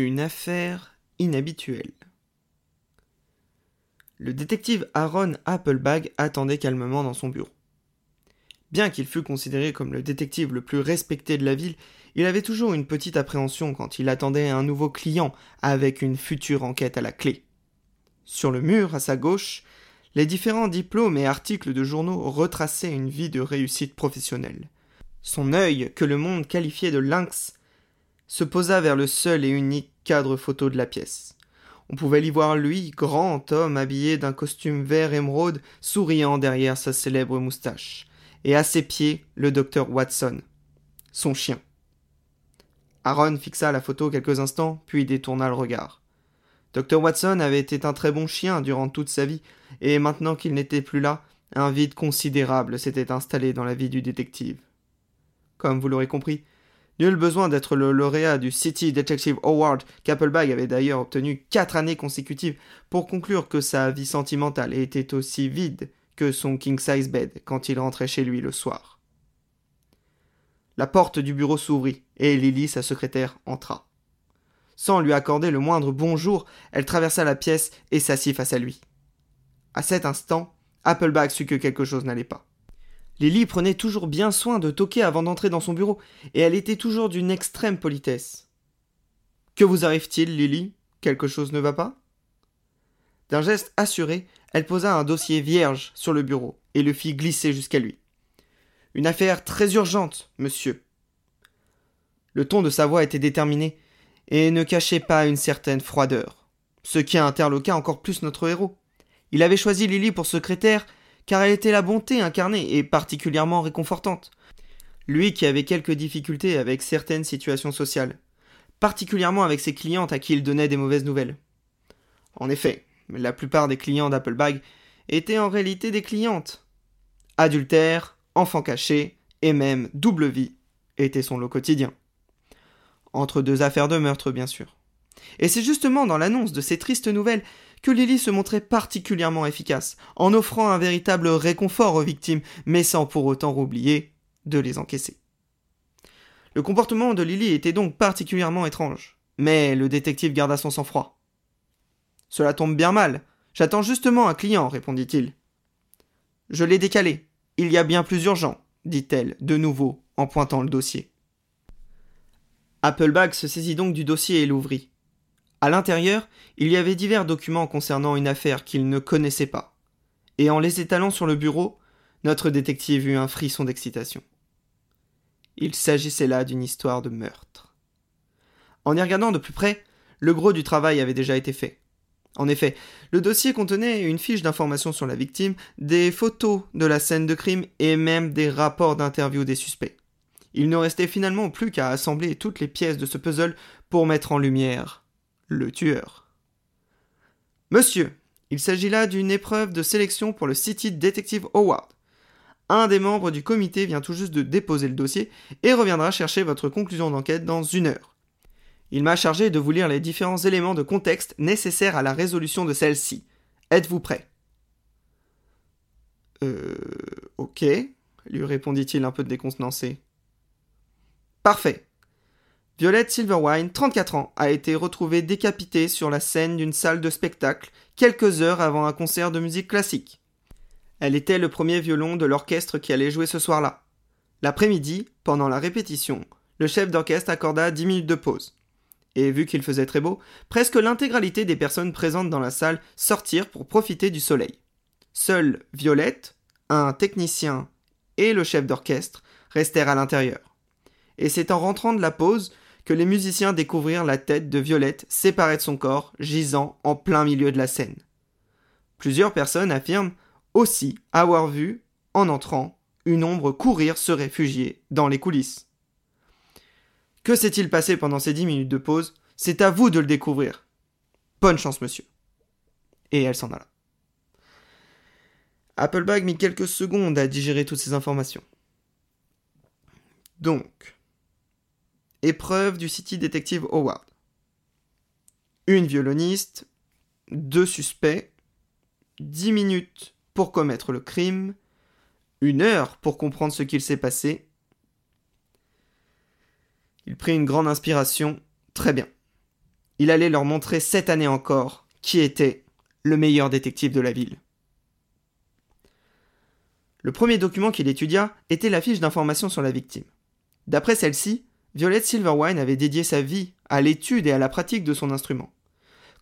Une affaire inhabituelle. Le détective Aaron Applebag attendait calmement dans son bureau. Bien qu'il fût considéré comme le détective le plus respecté de la ville, il avait toujours une petite appréhension quand il attendait un nouveau client avec une future enquête à la clé. Sur le mur, à sa gauche, les différents diplômes et articles de journaux retraçaient une vie de réussite professionnelle. Son œil, que le monde qualifiait de lynx, se posa vers le seul et unique cadre photo de la pièce. On pouvait l'y voir lui, grand homme habillé d'un costume vert émeraude, souriant derrière sa célèbre moustache, et à ses pieds le docteur Watson, son chien. Aaron fixa la photo quelques instants, puis détourna le regard. Dr. Watson avait été un très bon chien durant toute sa vie, et maintenant qu'il n'était plus là, un vide considérable s'était installé dans la vie du détective. Comme vous l'aurez compris, Nul besoin d'être le lauréat du City Detective Award qu'Applebag avait d'ailleurs obtenu quatre années consécutives pour conclure que sa vie sentimentale était aussi vide que son king-size bed quand il rentrait chez lui le soir. La porte du bureau s'ouvrit et Lily, sa secrétaire, entra. Sans lui accorder le moindre bonjour, elle traversa la pièce et s'assit face à lui. À cet instant, Applebag sut que quelque chose n'allait pas. Lily prenait toujours bien soin de toquer avant d'entrer dans son bureau, et elle était toujours d'une extrême politesse. Que vous arrive-t-il, Lily? Quelque chose ne va pas? D'un geste assuré, elle posa un dossier vierge sur le bureau et le fit glisser jusqu'à lui. Une affaire très urgente, monsieur. Le ton de sa voix était déterminé et ne cachait pas une certaine froideur, ce qui interloqua encore plus notre héros. Il avait choisi Lily pour secrétaire car elle était la bonté incarnée et particulièrement réconfortante. Lui qui avait quelques difficultés avec certaines situations sociales, particulièrement avec ses clientes à qui il donnait des mauvaises nouvelles. En effet, la plupart des clients d'Applebag étaient en réalité des clientes. Adultère, enfants cachés, et même double vie était son lot quotidien. Entre deux affaires de meurtre, bien sûr. Et c'est justement dans l'annonce de ces tristes nouvelles que Lily se montrait particulièrement efficace, en offrant un véritable réconfort aux victimes, mais sans pour autant oublier de les encaisser. Le comportement de Lily était donc particulièrement étrange, mais le détective garda son sang-froid. Cela tombe bien mal. J'attends justement un client, répondit-il. Je l'ai décalé. Il y a bien plus urgent, dit-elle, de nouveau, en pointant le dossier. Applebag se saisit donc du dossier et l'ouvrit. À l'intérieur, il y avait divers documents concernant une affaire qu'il ne connaissait pas. Et en les étalant sur le bureau, notre détective eut un frisson d'excitation. Il s'agissait là d'une histoire de meurtre. En y regardant de plus près, le gros du travail avait déjà été fait. En effet, le dossier contenait une fiche d'information sur la victime, des photos de la scène de crime et même des rapports d'interview des suspects. Il ne restait finalement plus qu'à assembler toutes les pièces de ce puzzle pour mettre en lumière le tueur. Monsieur, il s'agit là d'une épreuve de sélection pour le City Detective Award. Un des membres du comité vient tout juste de déposer le dossier et reviendra chercher votre conclusion d'enquête dans une heure. Il m'a chargé de vous lire les différents éléments de contexte nécessaires à la résolution de celle-ci. Êtes-vous prêt? Euh. Ok, lui répondit-il un peu décontenancé. Parfait. Violette Silverwine, 34 ans, a été retrouvée décapitée sur la scène d'une salle de spectacle quelques heures avant un concert de musique classique. Elle était le premier violon de l'orchestre qui allait jouer ce soir-là. L'après-midi, pendant la répétition, le chef d'orchestre accorda 10 minutes de pause. Et vu qu'il faisait très beau, presque l'intégralité des personnes présentes dans la salle sortirent pour profiter du soleil. Seule Violette, un technicien et le chef d'orchestre restèrent à l'intérieur. Et c'est en rentrant de la pause les musiciens découvrirent la tête de Violette séparée de son corps, gisant en plein milieu de la scène. Plusieurs personnes affirment aussi avoir vu, en entrant, une ombre courir se réfugier dans les coulisses. Que s'est-il passé pendant ces dix minutes de pause? C'est à vous de le découvrir. Bonne chance, monsieur. Et elle s'en alla. Applebag mit quelques secondes à digérer toutes ces informations. Donc, Épreuve du City Detective Award. Une violoniste, deux suspects, dix minutes pour commettre le crime, une heure pour comprendre ce qu'il s'est passé. Il prit une grande inspiration. Très bien. Il allait leur montrer cette année encore qui était le meilleur détective de la ville. Le premier document qu'il étudia était la fiche d'information sur la victime. D'après celle-ci, Violette Silverwine avait dédié sa vie à l'étude et à la pratique de son instrument.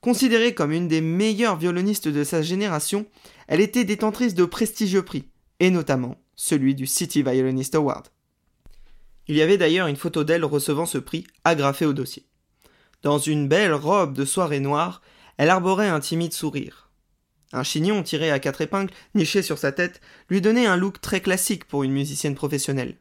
Considérée comme une des meilleures violonistes de sa génération, elle était détentrice de prestigieux prix, et notamment celui du City Violinist Award. Il y avait d'ailleurs une photo d'elle recevant ce prix agrafée au dossier. Dans une belle robe de soirée noire, elle arborait un timide sourire. Un chignon tiré à quatre épingles, niché sur sa tête, lui donnait un look très classique pour une musicienne professionnelle,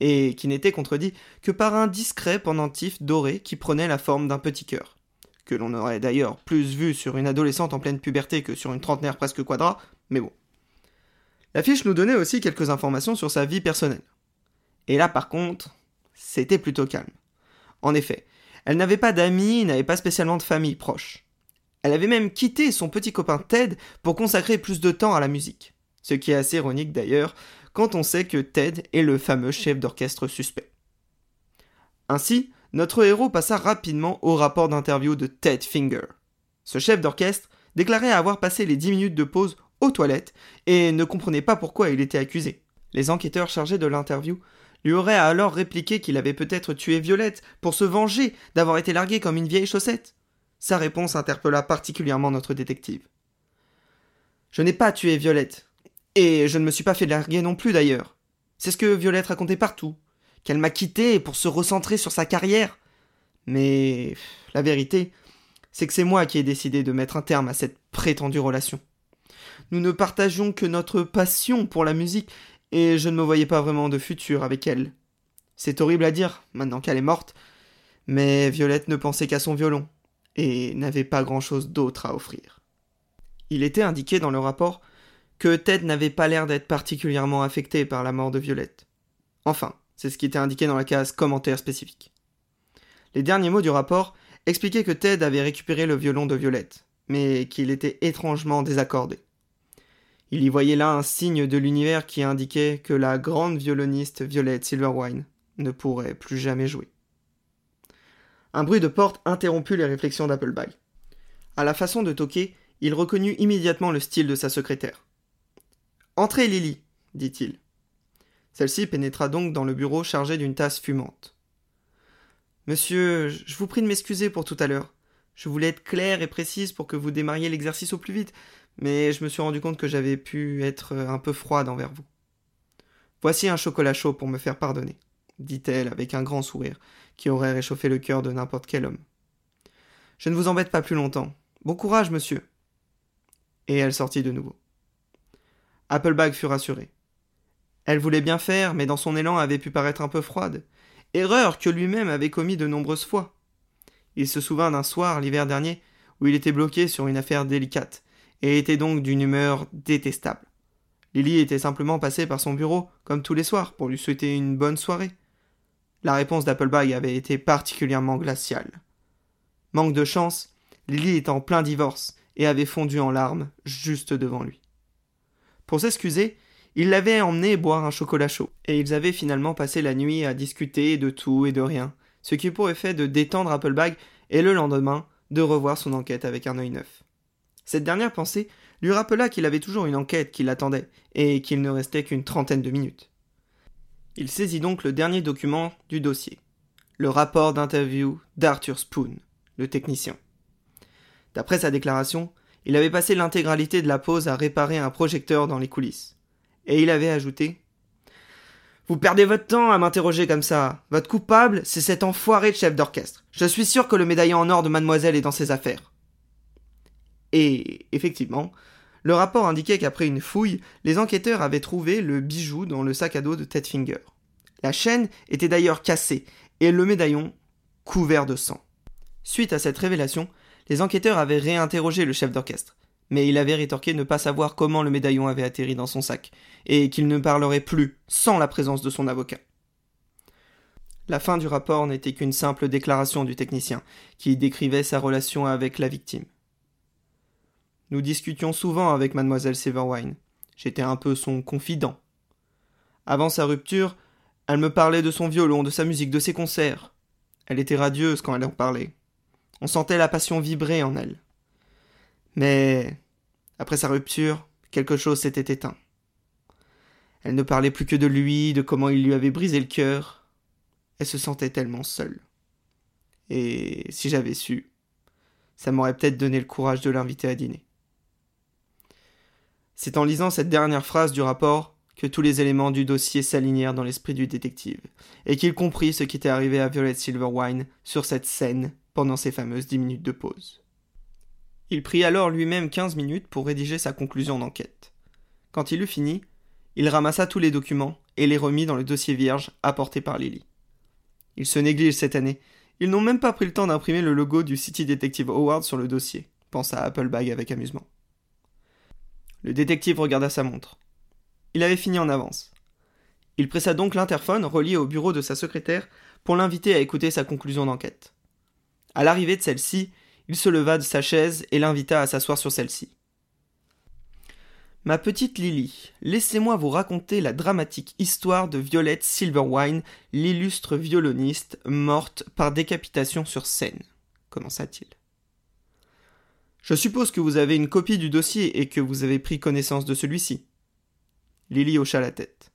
et qui n'était contredit que par un discret pendentif doré qui prenait la forme d'un petit cœur, que l'on aurait d'ailleurs plus vu sur une adolescente en pleine puberté que sur une trentenaire presque quadra, mais bon. L'affiche nous donnait aussi quelques informations sur sa vie personnelle. Et là par contre, c'était plutôt calme. En effet, elle n'avait pas d'amis, n'avait pas spécialement de famille proche. Elle avait même quitté son petit copain Ted pour consacrer plus de temps à la musique. Ce qui est assez ironique d'ailleurs, quand on sait que Ted est le fameux chef d'orchestre suspect. Ainsi, notre héros passa rapidement au rapport d'interview de Ted Finger. Ce chef d'orchestre déclarait avoir passé les dix minutes de pause aux toilettes et ne comprenait pas pourquoi il était accusé. Les enquêteurs chargés de l'interview lui auraient alors répliqué qu'il avait peut-être tué Violette pour se venger d'avoir été largué comme une vieille chaussette. Sa réponse interpella particulièrement notre détective. Je n'ai pas tué Violette. Et je ne me suis pas fait larguer non plus d'ailleurs. C'est ce que Violette racontait partout. Qu'elle m'a quitté pour se recentrer sur sa carrière. Mais la vérité, c'est que c'est moi qui ai décidé de mettre un terme à cette prétendue relation. Nous ne partagions que notre passion pour la musique, et je ne me voyais pas vraiment de futur avec elle. C'est horrible à dire, maintenant qu'elle est morte, mais Violette ne pensait qu'à son violon, et n'avait pas grand-chose d'autre à offrir. Il était indiqué dans le rapport que Ted n'avait pas l'air d'être particulièrement affecté par la mort de Violette. Enfin, c'est ce qui était indiqué dans la case commentaire spécifique. Les derniers mots du rapport expliquaient que Ted avait récupéré le violon de Violette, mais qu'il était étrangement désaccordé. Il y voyait là un signe de l'univers qui indiquait que la grande violoniste Violette Silverwine ne pourrait plus jamais jouer. Un bruit de porte interromput les réflexions d'Applebag. À la façon de toquer, il reconnut immédiatement le style de sa secrétaire. Entrez, Lily, dit-il. Celle-ci pénétra donc dans le bureau chargé d'une tasse fumante. Monsieur, je vous prie de m'excuser pour tout à l'heure. Je voulais être claire et précise pour que vous démarriez l'exercice au plus vite, mais je me suis rendu compte que j'avais pu être un peu froide envers vous. Voici un chocolat chaud pour me faire pardonner dit-elle avec un grand sourire, qui aurait réchauffé le cœur de n'importe quel homme. Je ne vous embête pas plus longtemps. Bon courage, monsieur. Et elle sortit de nouveau. Applebag fut rassuré. Elle voulait bien faire, mais dans son élan avait pu paraître un peu froide. Erreur que lui-même avait commis de nombreuses fois. Il se souvint d'un soir, l'hiver dernier, où il était bloqué sur une affaire délicate, et était donc d'une humeur détestable. Lily était simplement passée par son bureau, comme tous les soirs, pour lui souhaiter une bonne soirée. La réponse d'Applebag avait été particulièrement glaciale. Manque de chance, Lily était en plein divorce et avait fondu en larmes juste devant lui. Pour s'excuser, il l'avait emmené boire un chocolat chaud, et ils avaient finalement passé la nuit à discuter de tout et de rien, ce qui pour effet de détendre Applebag et le lendemain de revoir son enquête avec un œil neuf. Cette dernière pensée lui rappela qu'il avait toujours une enquête qui l'attendait, et qu'il ne restait qu'une trentaine de minutes. Il saisit donc le dernier document du dossier, le rapport d'interview d'Arthur Spoon, le technicien. D'après sa déclaration, il avait passé l'intégralité de la pause à réparer un projecteur dans les coulisses. Et il avait ajouté Vous perdez votre temps à m'interroger comme ça. Votre coupable, c'est cet enfoiré de chef d'orchestre. Je suis sûr que le médaillon en or de mademoiselle est dans ses affaires. Et effectivement, le rapport indiquait qu'après une fouille, les enquêteurs avaient trouvé le bijou dans le sac à dos de Ted Finger. La chaîne était d'ailleurs cassée et le médaillon couvert de sang. Suite à cette révélation, les enquêteurs avaient réinterrogé le chef d'orchestre, mais il avait rétorqué ne pas savoir comment le médaillon avait atterri dans son sac, et qu'il ne parlerait plus sans la présence de son avocat. La fin du rapport n'était qu'une simple déclaration du technicien, qui décrivait sa relation avec la victime. Nous discutions souvent avec mademoiselle Silverwine. J'étais un peu son confident. Avant sa rupture, elle me parlait de son violon, de sa musique, de ses concerts. Elle était radieuse quand elle en parlait. On sentait la passion vibrer en elle. Mais, après sa rupture, quelque chose s'était éteint. Elle ne parlait plus que de lui, de comment il lui avait brisé le cœur. Elle se sentait tellement seule. Et si j'avais su, ça m'aurait peut-être donné le courage de l'inviter à dîner. C'est en lisant cette dernière phrase du rapport que tous les éléments du dossier s'alignèrent dans l'esprit du détective, et qu'il comprit ce qui était arrivé à Violet Silverwine sur cette scène pendant ces fameuses dix minutes de pause. Il prit alors lui-même quinze minutes pour rédiger sa conclusion d'enquête. Quand il eut fini, il ramassa tous les documents et les remit dans le dossier vierge apporté par Lily. Ils se négligent cette année. Ils n'ont même pas pris le temps d'imprimer le logo du City Detective Award sur le dossier, pensa Applebag avec amusement. Le détective regarda sa montre. Il avait fini en avance. Il pressa donc l'interphone relié au bureau de sa secrétaire pour l'inviter à écouter sa conclusion d'enquête. À l'arrivée de celle-ci, il se leva de sa chaise et l'invita à s'asseoir sur celle-ci. Ma petite Lily, laissez-moi vous raconter la dramatique histoire de Violette Silverwine, l'illustre violoniste, morte par décapitation sur scène, commença-t-il. Je suppose que vous avez une copie du dossier et que vous avez pris connaissance de celui-ci. Lily hocha la tête.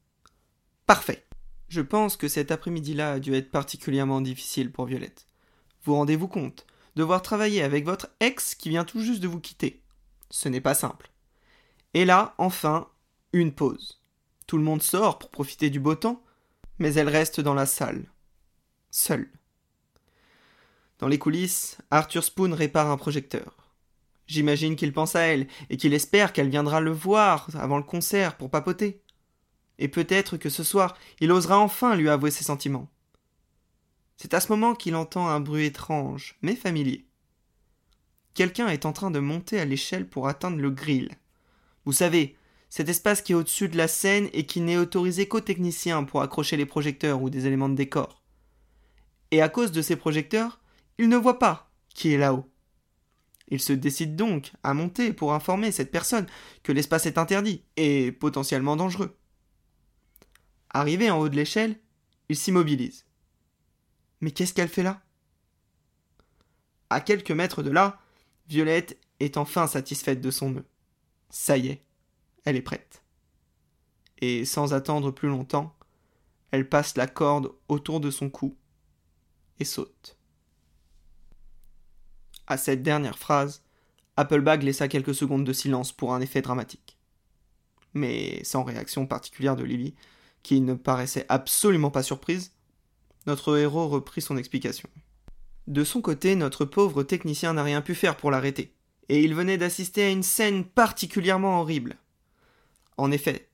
Parfait. Je pense que cet après-midi-là a dû être particulièrement difficile pour Violette. Vous rendez-vous compte Devoir travailler avec votre ex qui vient tout juste de vous quitter. Ce n'est pas simple. Et là, enfin, une pause. Tout le monde sort pour profiter du beau temps, mais elle reste dans la salle. Seule. Dans les coulisses, Arthur Spoon répare un projecteur. J'imagine qu'il pense à elle et qu'il espère qu'elle viendra le voir avant le concert pour papoter. Et peut-être que ce soir, il osera enfin lui avouer ses sentiments. C'est à ce moment qu'il entend un bruit étrange, mais familier. Quelqu'un est en train de monter à l'échelle pour atteindre le grill. Vous savez, cet espace qui est au-dessus de la scène et qui n'est autorisé qu'aux techniciens pour accrocher les projecteurs ou des éléments de décor. Et à cause de ces projecteurs, il ne voit pas qui est là-haut. Il se décide donc à monter pour informer cette personne que l'espace est interdit et potentiellement dangereux. Arrivé en haut de l'échelle, il s'immobilise. Mais qu'est-ce qu'elle fait là? À quelques mètres de là, Violette est enfin satisfaite de son nœud. Ça y est, elle est prête. Et sans attendre plus longtemps, elle passe la corde autour de son cou et saute. À cette dernière phrase, Applebag laissa quelques secondes de silence pour un effet dramatique. Mais sans réaction particulière de Lily, qui ne paraissait absolument pas surprise, notre héros reprit son explication. De son côté, notre pauvre technicien n'a rien pu faire pour l'arrêter, et il venait d'assister à une scène particulièrement horrible. En effet,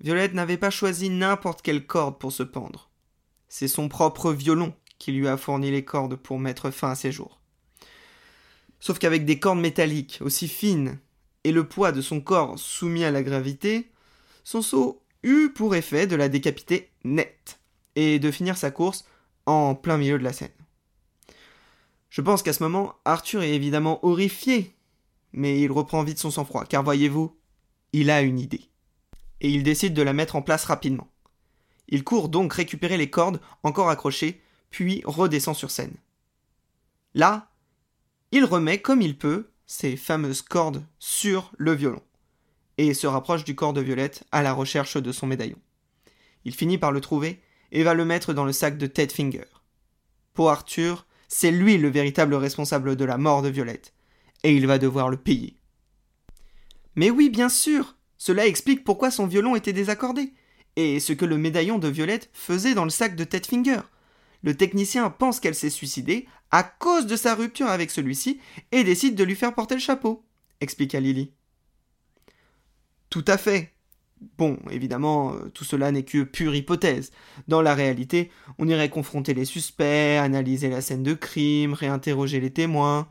Violette n'avait pas choisi n'importe quelle corde pour se pendre. C'est son propre violon qui lui a fourni les cordes pour mettre fin à ses jours. Sauf qu'avec des cordes métalliques aussi fines et le poids de son corps soumis à la gravité, son saut eut pour effet de la décapiter net et de finir sa course en plein milieu de la scène. Je pense qu'à ce moment, Arthur est évidemment horrifié, mais il reprend vite son sang-froid, car voyez-vous, il a une idée. Et il décide de la mettre en place rapidement. Il court donc récupérer les cordes encore accrochées, puis redescend sur scène. Là, il remet comme il peut ces fameuses cordes sur le violon et se rapproche du corps de Violette à la recherche de son médaillon. Il finit par le trouver et va le mettre dans le sac de Ted Finger. Pour Arthur, c'est lui le véritable responsable de la mort de Violette, et il va devoir le payer. Mais oui, bien sûr, cela explique pourquoi son violon était désaccordé, et ce que le médaillon de Violette faisait dans le sac de Ted Finger. Le technicien pense qu'elle s'est suicidée à cause de sa rupture avec celui-ci et décide de lui faire porter le chapeau, expliqua Lily. Tout à fait. Bon, évidemment, euh, tout cela n'est que pure hypothèse. Dans la réalité, on irait confronter les suspects, analyser la scène de crime, réinterroger les témoins.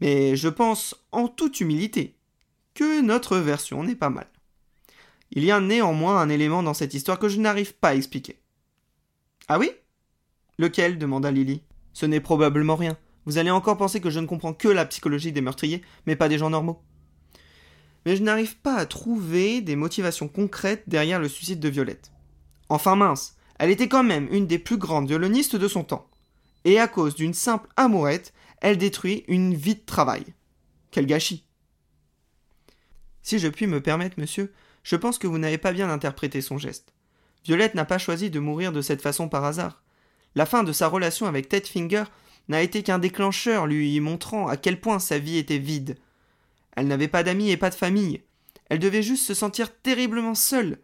Mais je pense, en toute humilité, que notre version n'est pas mal. Il y a néanmoins un élément dans cette histoire que je n'arrive pas à expliquer. Ah oui? Lequel demanda Lily. Ce n'est probablement rien. Vous allez encore penser que je ne comprends que la psychologie des meurtriers, mais pas des gens normaux. Mais je n'arrive pas à trouver des motivations concrètes derrière le suicide de Violette. Enfin mince, elle était quand même une des plus grandes violonistes de son temps. Et à cause d'une simple amourette, elle détruit une vie de travail. Quel gâchis. Si je puis me permettre, monsieur, je pense que vous n'avez pas bien interprété son geste. Violette n'a pas choisi de mourir de cette façon par hasard. La fin de sa relation avec Ted Finger n'a été qu'un déclencheur lui montrant à quel point sa vie était vide. Elle n'avait pas d'amis et pas de famille. Elle devait juste se sentir terriblement seule.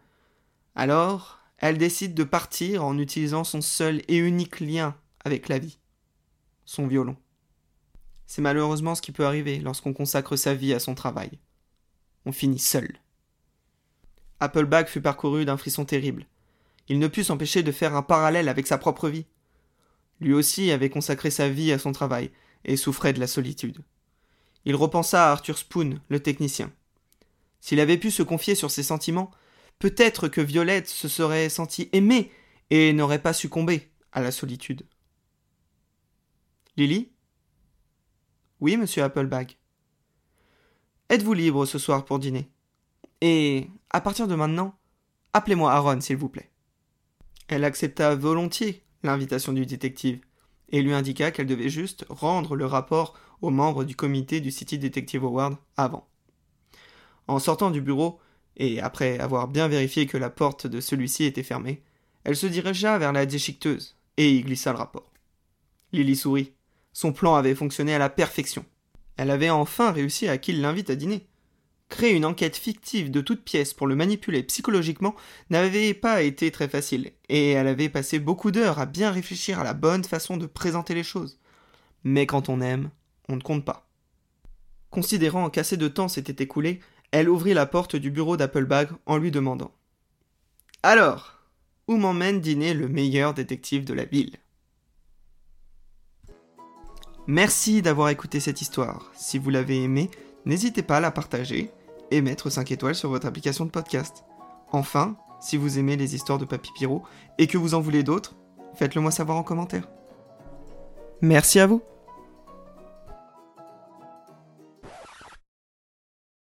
Alors, elle décide de partir en utilisant son seul et unique lien avec la vie. Son violon. C'est malheureusement ce qui peut arriver lorsqu'on consacre sa vie à son travail. On finit seul. Appleback fut parcouru d'un frisson terrible. Il ne put s'empêcher de faire un parallèle avec sa propre vie. Lui aussi avait consacré sa vie à son travail et souffrait de la solitude. Il repensa à Arthur Spoon, le technicien. S'il avait pu se confier sur ses sentiments, peut-être que Violette se serait sentie aimée et n'aurait pas succombé à la solitude. Lily? Oui, monsieur Applebag. Êtes-vous libre ce soir pour dîner? Et, à partir de maintenant, appelez-moi Aaron, s'il vous plaît. Elle accepta volontiers l'invitation du détective et lui indiqua qu'elle devait juste rendre le rapport aux membres du comité du City Detective Award avant. En sortant du bureau, et après avoir bien vérifié que la porte de celui-ci était fermée, elle se dirigea vers la déchiqueteuse et y glissa le rapport. Lily sourit. Son plan avait fonctionné à la perfection. Elle avait enfin réussi à qui l'invite à dîner. Créer une enquête fictive de toute pièce pour le manipuler psychologiquement n'avait pas été très facile, et elle avait passé beaucoup d'heures à bien réfléchir à la bonne façon de présenter les choses. Mais quand on aime, on ne compte pas. Considérant qu'assez de temps s'était écoulé, elle ouvrit la porte du bureau d'Applebag en lui demandant Alors, où m'emmène dîner le meilleur détective de la ville? Merci d'avoir écouté cette histoire. Si vous l'avez aimée, n'hésitez pas à la partager et mettre 5 étoiles sur votre application de podcast. Enfin, si vous aimez les histoires de Papy Pierrot et que vous en voulez d'autres, faites-le moi savoir en commentaire. Merci à vous